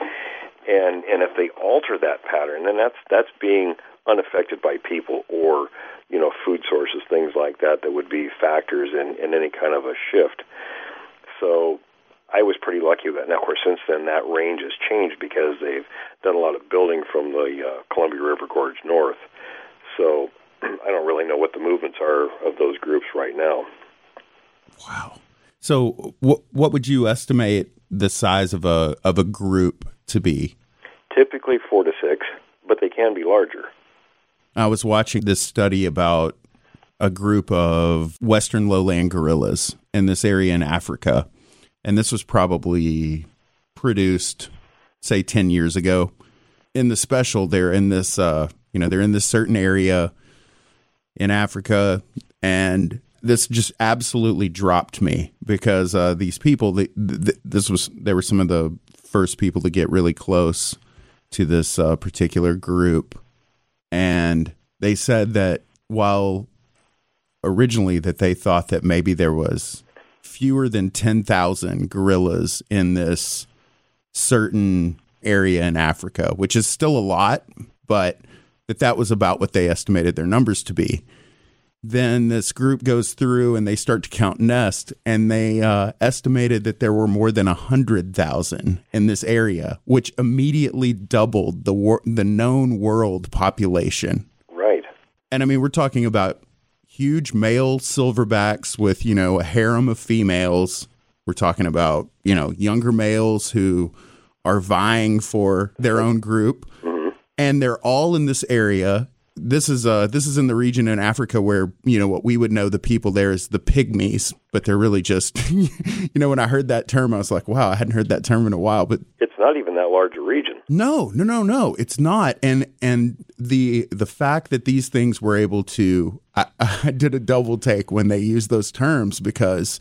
And, and if they alter that pattern, then that's, that's being unaffected by people or you know food sources, things like that that would be factors in, in any kind of a shift. So I was pretty lucky with that. Now, of course, since then that range has changed because they've done a lot of building from the uh, Columbia River Gorge north. So *clears throat* I don't really know what the movements are of those groups right now. Wow. So, what what would you estimate the size of a of a group to be? Typically four to six, but they can be larger. I was watching this study about a group of Western lowland gorillas in this area in Africa, and this was probably produced, say, ten years ago. In the special, they're in this, uh, you know, they're in this certain area in Africa, and this just absolutely dropped me because uh, these people, this was, they were some of the first people to get really close to this uh, particular group, and they said that while originally that they thought that maybe there was fewer than 10,000 gorillas in this certain area in Africa, which is still a lot, but that that was about what they estimated their numbers to be. Then this group goes through and they start to count nest, and they uh, estimated that there were more than a hundred thousand in this area, which immediately doubled the wor- the known world population. Right. And I mean, we're talking about huge male silverbacks with you know a harem of females. We're talking about you know younger males who are vying for their own group, and they're all in this area. This is uh this is in the region in Africa where you know what we would know the people there is the pygmies, but they're really just *laughs* you know when I heard that term I was like wow I hadn't heard that term in a while, but It's not even that large a region. no, no, no, no. It's not. And and the the fact that these things were able to I, *laughs* I did a double take when they used those terms because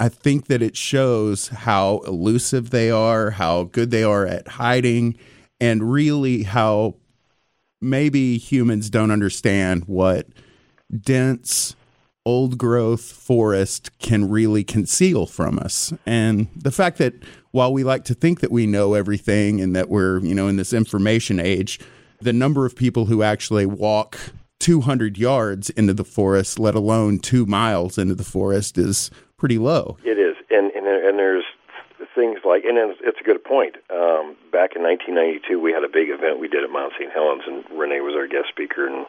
I think that it shows how elusive they are, how good they are at hiding, and really how maybe humans don't understand what dense old growth forest can really conceal from us. And the fact that while we like to think that we know everything and that we're, you know, in this information age, the number of people who actually walk 200 yards into the forest, let alone two miles into the forest, is pretty low. It is, and and, there- and there's things like, and it's, it's a good point. Um, back in 1992, we had a big event we did at Mount St. Helens, and Rene was our guest speaker, and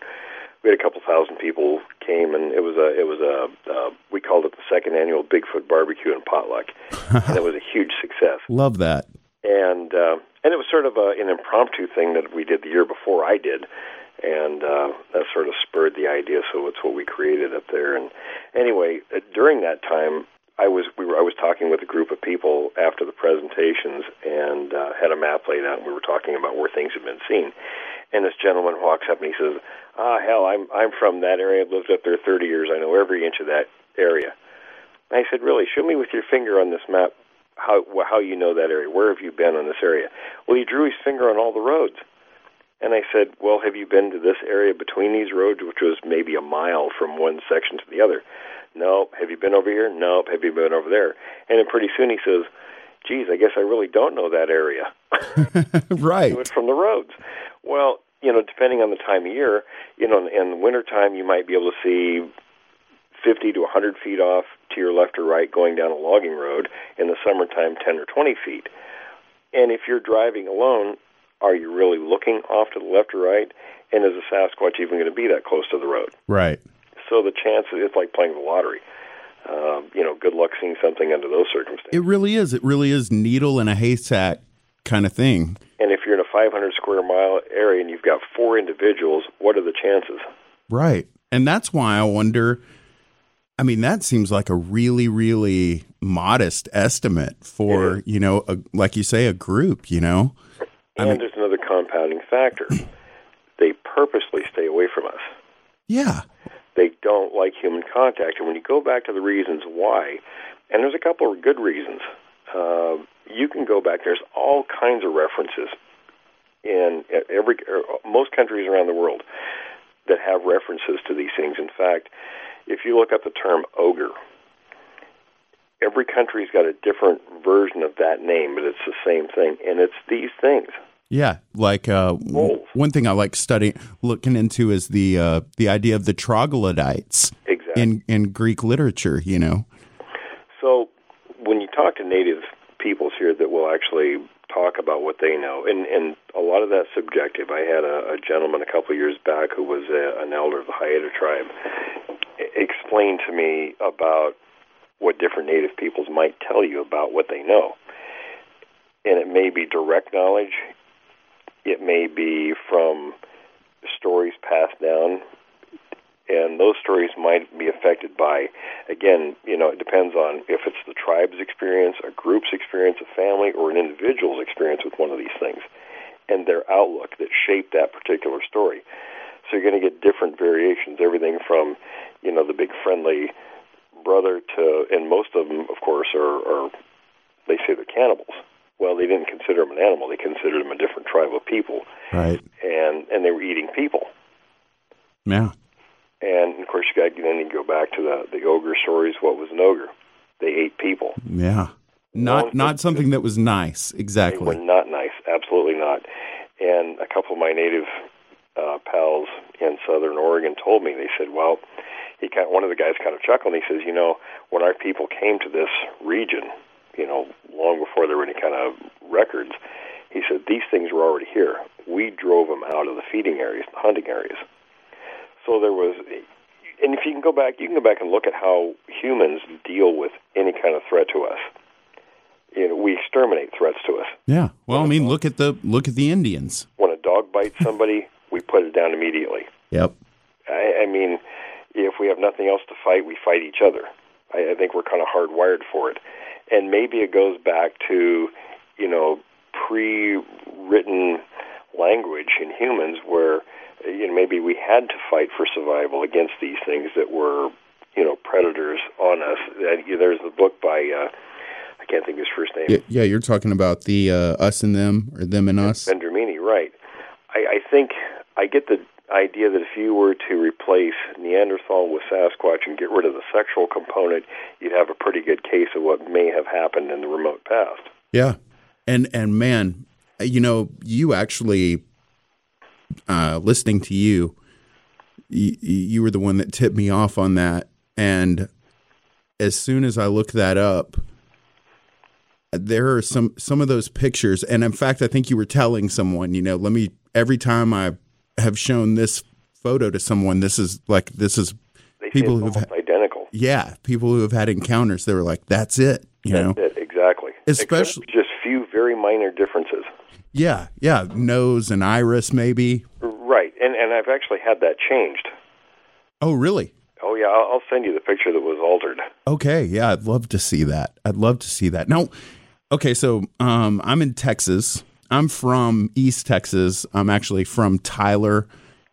we had a couple thousand people came, and it was a it was a uh, we called it the second annual Bigfoot barbecue and potluck, and it was a huge success. *laughs* Love that. and uh, and it was sort of a, an impromptu thing that we did the year before I did, and uh, that sort of spurred the idea. So it's what we created up there. And anyway, uh, during that time, I was we were I was talking with a group of people presentations and uh, had a map laid out. and We were talking about where things had been seen, and this gentleman walks up and he says, "Ah, hell, I'm I'm from that area. I've lived up there 30 years. I know every inch of that area." And I said, "Really? Show me with your finger on this map how how you know that area. Where have you been on this area?" Well, he drew his finger on all the roads. And I said, "Well, have you been to this area between these roads, which was maybe a mile from one section to the other?" No. Have you been over here? Nope. Have you been over there? And then pretty soon he says, "Geez, I guess I really don't know that area." *laughs* *laughs* right. do it from the roads. Well, you know, depending on the time of year, you know, in the wintertime, you might be able to see 50 to 100 feet off to your left or right going down a logging road. In the summertime, 10 or 20 feet. And if you're driving alone, are you really looking off to the left or right? And is a Sasquatch even going to be that close to the road? Right. So the chances, it's like playing the lottery. Um, you know, good luck seeing something under those circumstances. It really is. It really is needle in a haystack kind of thing. And if you're in a 500 square mile area and you've got four individuals, what are the chances? Right. And that's why I wonder. I mean, that seems like a really, really modest estimate for, Yeah. you know, a, like you say, a group, you know? I And mean- there's another compounding factor. they purposely stay away from us. Yeah. They don't like human contact. And when you go back to the reasons why, and there's a couple of good reasons, uh, you can go back. There's all kinds of references in every er, most countries around the world that have references to these things. In fact, if you look up the term ogre, every country's got a different version of that name, but it's the same thing, and it's these things. Yeah, like uh, w- one thing I like studying, looking into is the uh, the idea of the troglodytes Exactly. in in Greek literature. You know, So when you talk to native peoples here that will actually talk about what they know, and and a lot of that's subjective. I had a, a gentleman a couple of years back who was a, an elder of the Haida tribe explain to me about what different Native peoples might tell you about what they know, and it may be direct knowledge, it may be from stories passed down and those stories might be affected by again you know it depends on if it's the tribe's experience a group's experience a family or an individual's experience with one of these things and their outlook that shape that particular story. So you're going to get different variations everything from you know the big friendly brother to and most of them of course are, are they say they're cannibals well they didn't consider them an animal they considered them a different tribe of people right and and they were eating people yeah and of course, you got then you go back to the the ogre stories. What was an ogre? They ate people. Yeah, not not something that was nice. Exactly. They were not nice. Absolutely not. And a couple of my native uh, pals in Southern Oregon told me. They said, "Well, he kind of, one of the guys kind of chuckled. and He says, you know, when our people came to this region, you know, long before there were any kind of records." He said these things were already here. We drove them out of the feeding areas, the hunting areas so there was, and if you can go back, you can go back and look at how humans deal with any kind of threat to us. You know, we exterminate threats to us. Yeah. Well, I mean, look at the look at the Indians. When a dog bites somebody, *laughs* we put it down immediately. Yep. I, I mean, if we have nothing else to fight, we fight each other. I, I think we're kind of hardwired for it, and maybe it goes back to, you know, pre-written language in humans where you know, maybe we had to fight for survival against these things that were, you know, predators on us. There's a book by, uh, I can't think of his first name. Yeah, yeah you're talking about the uh, Us and Them or Them and Us. Derbeny, right. I, I think I get the idea that if you were to replace Neanderthal with Sasquatch and get rid of the sexual component, you'd have a pretty good case of what may have happened in the remote past. Yeah. And and man, you know, you actually uh, listening to you, you, you were the one that tipped me off on that. And as soon as I looked that up, there are some some of those pictures, and in fact, I think you were telling someone, you know, let me every time I have shown this photo to someone, this is like this is they people who've had, identical. Yeah, people who have had encounters, they were like, "That's it," you That's know, it, exactly. Especially just few very minor differences. Yeah, yeah, nose and iris maybe. Right, and and I've actually had that changed. Oh, really? Oh yeah, I'll, I'll send you the picture that was altered. Okay, yeah, I'd love to see that. I'd love to see that. Now, okay, so um, I'm in Texas. I'm from East Texas. I'm actually from Tyler.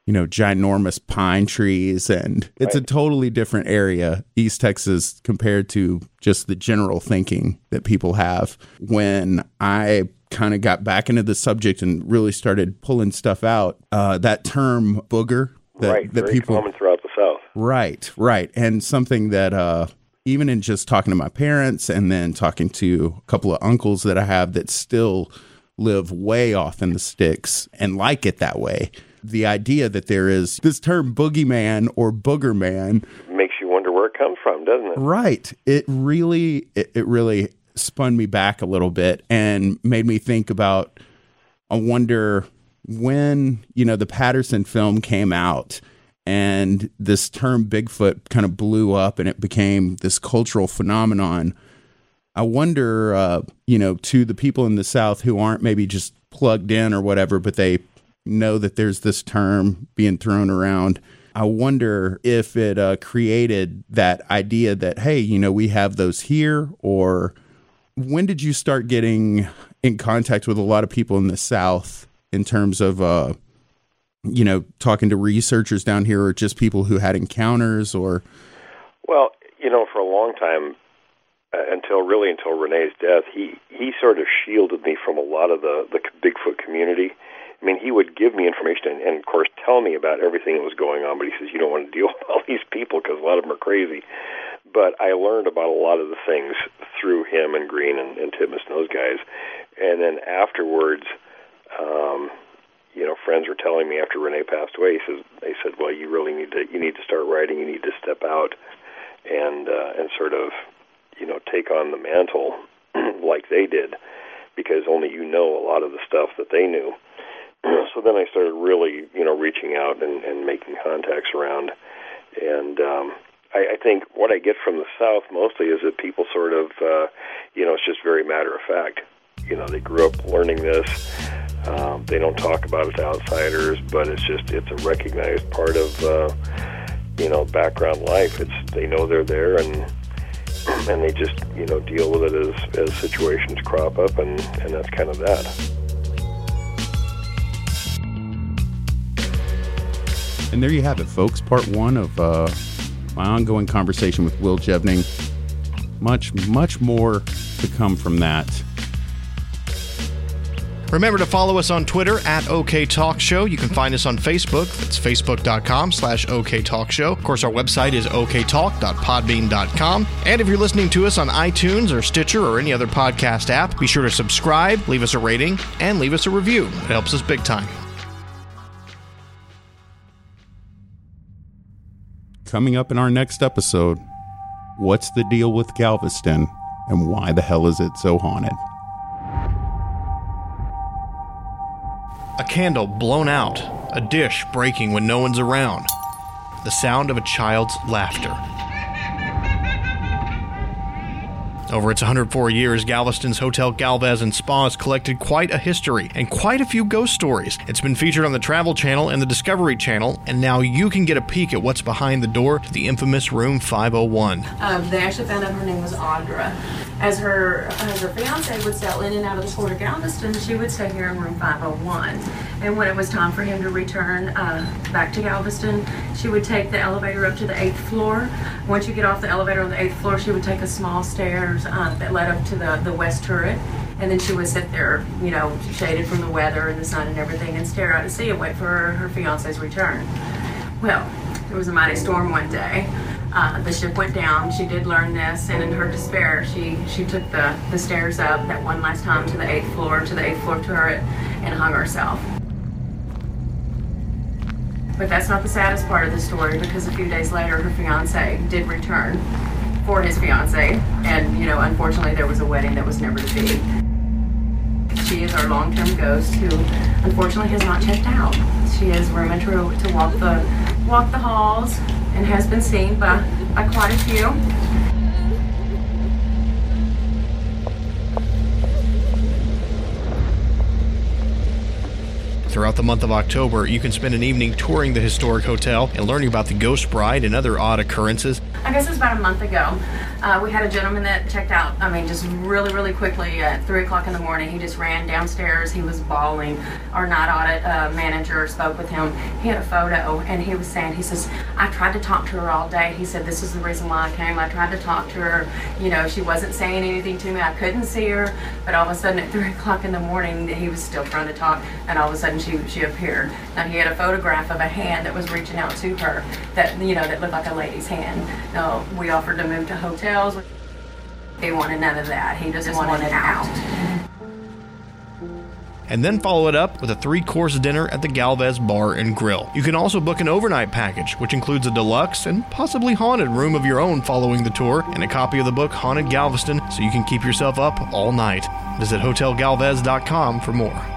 You know, ginormous pine trees, and it's right. a totally different area, East Texas, compared to just the general thinking that people have. When I kind of got back into the subject and really started pulling stuff out, uh, that term booger that, right, that people common throughout the South. Right, right, and something that uh, even in just talking to my parents and then talking to a couple of uncles that I have that still live way off in the sticks and like it that way. The idea that there is this term boogeyman or booger man makes you wonder where it comes from, doesn't it? Right. It really, it, it really spun me back a little bit and made me think about I wonder when, you know, the Patterson film came out and this term Bigfoot kind of blew up and it became this cultural phenomenon. I wonder, uh, you know, to the people in the South who aren't maybe just plugged in or whatever, but they know that there's this term being thrown around. I wonder if it uh, created that idea that, hey, you know, we have those here, or when did you start getting in contact with a lot of people in the South in terms of, uh, you know, talking to researchers down here or just people who had encounters or? Well, you know, for a long time, until really until Rene's death, he he sort of shielded me from a lot of the the Bigfoot community. I mean, he would give me information and, and of course tell me about everything that was going on, but he says you don't want to deal *laughs* with all these people because a lot of them are crazy but I learned about a lot of the things through him and Green and, and Titmus and those guys. And then afterwards, um, you know, friends were telling me after Rene passed away, he says, they said, well, you really need to, you need to start writing. You need to step out and uh, and sort of, you know, take on the mantle *clears throat* like they did. because only you know a lot of the stuff that they knew. *clears throat* so then I started really, you know, reaching out and, and making contacts around. And um, I, I think what I get from the South mostly is that people sort of, uh, you know, it's just very matter of fact. You know, they grew up learning this. Um, they don't talk about it to outsiders, but it's just it's a recognized part of, uh, you know, background life. It's they know they're there and and they just you know deal with it as as situations crop up, and and that's kind of that. And there you have it, folks. Part one of uh, my ongoing conversation with Will Jevning. Much, much more to come from that. Remember to follow us on Twitter at OK Talk Show. You can find us on Facebook. That's facebook.com slash OK Talk Show. Of course, our website is oktalk.podbean.com. And if you're listening to us on iTunes or Stitcher or any other podcast app, be sure to subscribe, leave us a rating, and leave us a review. It helps us big time. Coming up in our next episode, what's the deal with Galveston and why the hell is it so haunted? A candle blown out, a dish breaking when no one's around, the sound of a child's laughter. Over its 104 years, Galveston's Hotel Galvez and Spa has collected quite a history and quite a few ghost stories. It's been featured on the Travel Channel and the Discovery Channel, and now you can get a peek at what's behind the door to the infamous Room 501. Um, they actually found out her name was Audra. As her as her fiance would sail in and out of the port of Galveston, she would stay here in room 501. And when it was time for him to return uh, back to Galveston, she would take the elevator up to the eighth floor. Once you get off the elevator on the eighth floor, she would take a small stairs uh, that led up to the, the west turret. And then she would sit there, you know, shaded from the weather and the sun and everything, and stare out to sea and wait for her, her fiance's return. Well, there was a mighty storm one day. Uh, the ship went down. She did learn this, and in her despair, she she took the the stairs up that one last time to the eighth floor, to the eighth floor turret, and hung herself. But that's not the saddest part of the story because a few days later, her fiance did return for his fiance, and you know, unfortunately, there was a wedding that was never to be. She is our long-term ghost who, unfortunately, has not checked out. She is rumored to, to walk the walk the halls and has been seen by, by quite a few. Throughout the month of October, you can spend an evening touring the historic hotel and learning about the Ghost Bride and other odd occurrences. I guess it was about a month ago. Uh, we had a gentleman that checked out, I mean, just really, really quickly at 3 o'clock in the morning. He just ran downstairs. He was bawling. Our night audit uh, manager spoke with him. He had a photo, and he was saying, he says, I tried to talk to her all day. He said, this is the reason why I came. I tried to talk to her. You know, she wasn't saying anything to me. I couldn't see her. But all of a sudden at 3 *laughs* o'clock in the morning, he was still trying to talk, and all of a sudden she, she appeared. Now, he had a photograph of a hand that was reaching out to her that, you know, that looked like a lady's hand. Now, we offered to move to hotels. He wanted none of that. He just, wanted, wanted out. and then follow it up with a three course dinner at the Galvez Bar and Grill. You can also book an overnight package, which includes a deluxe and possibly haunted room of your own following the tour, and a copy of the book Haunted Galveston so you can keep yourself up all night. Visit HotelGalvez.com for more.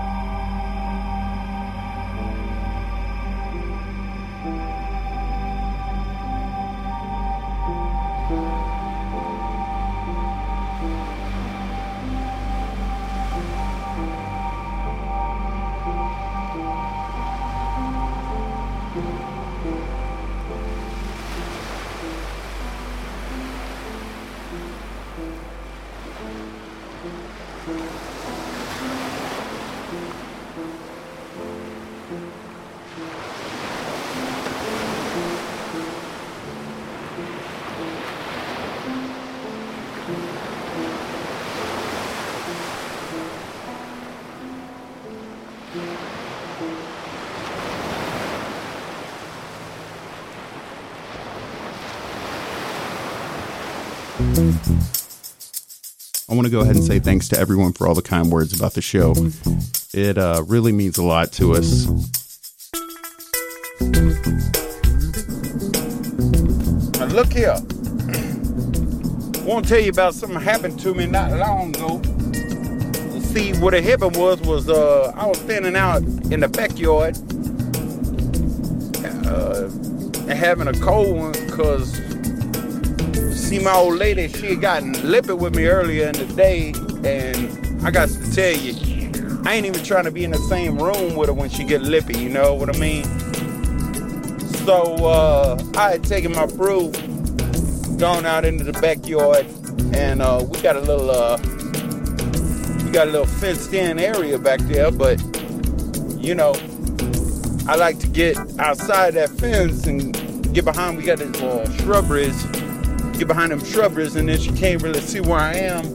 Go ahead and say thanks to everyone for all the kind words about the show. It uh, really means a lot to us. Look here. I want to tell you about something happened to me not long ago. See, what had happened was, was uh, I was standing out in the backyard uh, having a cold one because see my old lady, she had gotten lippy with me earlier in the day, and I got to tell you, I ain't even trying to be in the same room with her when she get lippy, you know what I mean? So uh, I had taken my brew, gone out into the backyard, and uh, we got a little uh, we got a little fenced in area back there, but you know, I like to get outside that fence and get behind. We got these uh, shrubberies, get behind them shrubberies, and then she can't really see where I am,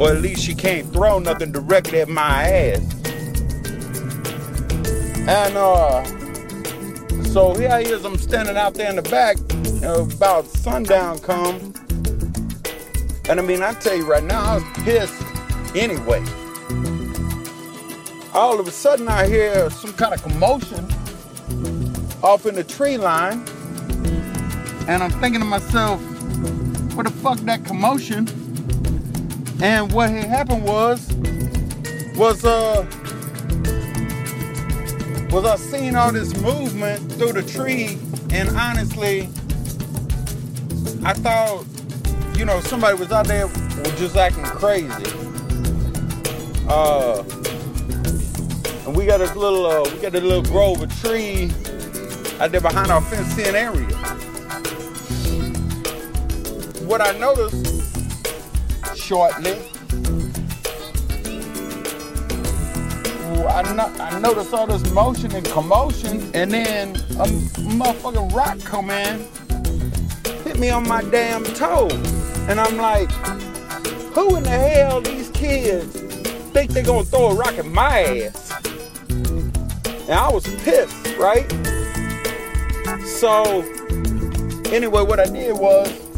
or at least she can't throw nothing directly at my ass. And uh, so here I is, I'm standing out there in the back, about sundown come, and I mean, I tell you right now, I was pissed anyway. All of a sudden, I hear some kind of commotion off in the tree line, and I'm thinking to myself, what the fuck that commotion? And what had happened was, was uh, was I seeing all this movement through the tree, and honestly, I thought, you know, somebody was out there was just acting crazy. Uh, and we got this little, uh, we got this little grove of trees out there behind our fenced-in area. What I noticed shortly, I, no- I noticed all this motion and commotion, and then a motherfucking rock come in, hit me on my damn toe, and I'm like, who in the hell these kids think they're gonna throw a rock at my ass? And I was pissed, right? So, anyway, what I did was,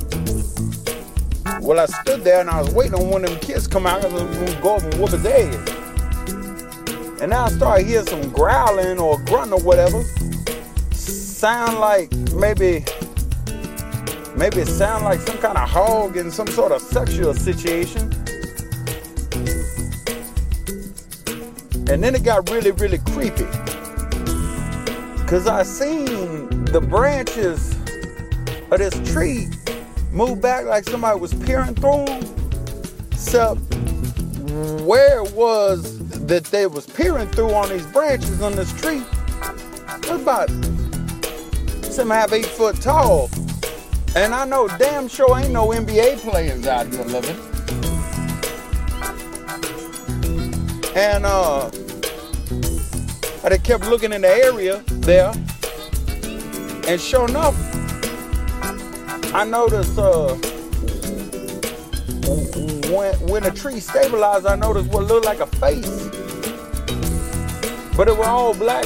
well, I stood there and I was waiting on one of them kids come out and go over and whoop his ass. And I started hearing some growling or grunting or whatever. Sound like maybe, maybe it sound like some kind of hog in some sort of sexual situation. And then it got really, really creepy. Cause I seen the branches of this tree move back like somebody was peering through them. Except where was that they was peering through on these branches on this tree was about a half, eight foot tall. And I know damn sure ain't no NBA players out here living. And uh I kept looking in the area there. And sure enough, I noticed uh, when, when the tree stabilized, I noticed what looked like a face. But it was all black.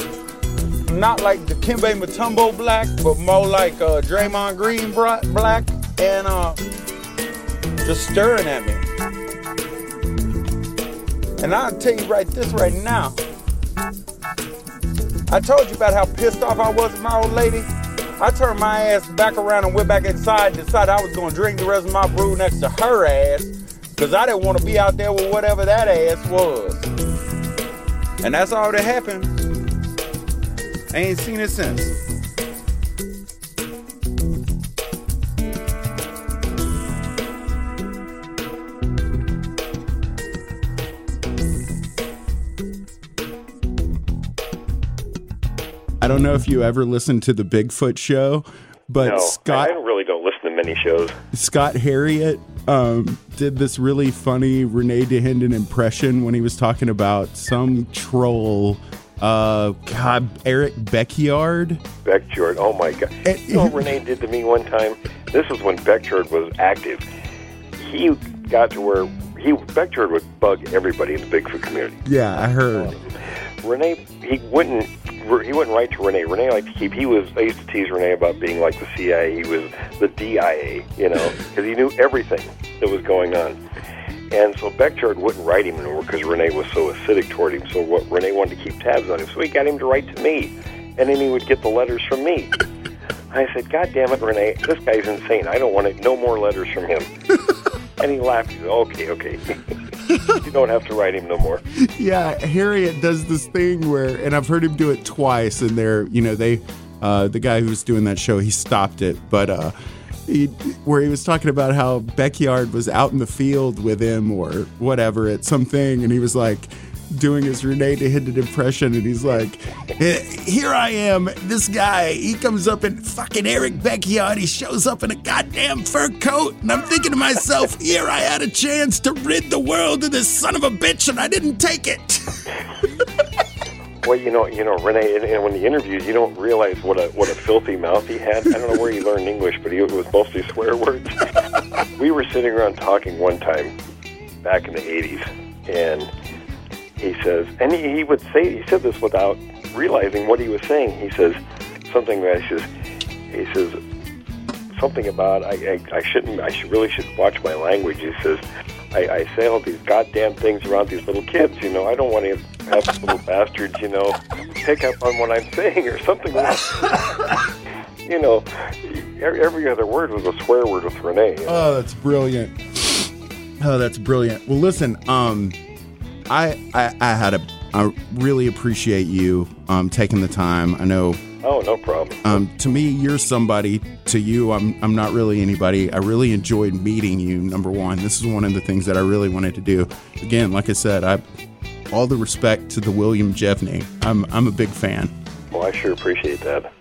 Not like the Kimbe Mutombo black, but more like uh, Draymond Green black. And uh, just staring at me. And I'll tell you right this right now. I told you about how pissed off I was at my old lady. I turned my ass back around and went back inside and decided I was going to drink the rest of my brew next to her ass because I didn't want to be out there with whatever that ass was. And that's all that happened. I ain't seen it since. I don't know if you ever listened to the Bigfoot show, but no, Scott I really don't listen to many shows. Scott Herriott um, did this really funny Rene Dahinden impression when he was talking about some troll. Uh, God, Eric Beckyard. Beckjord, oh my god! You know what Rene did to me one time? This was when Beckjord was active. He got to where he Beckjord would bug everybody in the Bigfoot community. Yeah, I heard. Rene, he wouldn't he wouldn't write to Rene. Rene liked to keep. He was. I used to tease Rene about being like the CIA. He was the DIA, you know, *laughs* because he knew everything that was going on. And so Beckjord wouldn't write him anymore because Rene was so acidic toward him. So what Rene wanted to keep tabs on him, so he got him to write to me, and then he would get the letters from me. I said, God damn it, Rene, this guy's insane. I don't want it. no more letters from him. *laughs* and he laughed. He said, okay, okay. *laughs* you don't have to write him no more. yeah, Herriott does this thing where, and I've heard him do it twice, and they're, you know, they, uh, the guy who was doing that show, he stopped it, but, uh, he, where he was talking about how Beckjord was out in the field with him or whatever at something, and he was like, doing his Rene Dahinden impression, and he's like, "Here I am, this guy. He comes up in fucking Eric Beckjord. He shows up in a goddamn fur coat, and I'm thinking to myself, *laughs* here I had a chance to rid the world of this son of a bitch, and I didn't take it." Well, you know, you know, Rene, and, and when he interviews, you don't realize what a what a filthy mouth he had. I don't know where he learned English, but he, it was mostly swear words. *laughs* we were sitting around talking one time back in the '80s, and he says, and he, he would say, he said this without realizing what he was saying. He says something that he says, he says something about I, I, I shouldn't, I should really should watch my language. He says, I, I say all these goddamn things around these little kids. You know, I don't want to have these little *laughs* bastards, you know, pick up on what I'm saying or something. Like *laughs* you know, every, every other word was a swear word with Rene. You know? Oh, that's brilliant. Oh, that's brilliant. Well, listen, um, I, I, I had a, I really appreciate you um, taking the time. I know. Oh, no problem. Um, to me, you're somebody. To you, I'm, I'm not really anybody. I really enjoyed meeting you. Number one, this is one of the things that I really wanted to do. Again, like I said, I, all the respect to the William Jevney. I'm, I'm a big fan. Well, I sure appreciate that.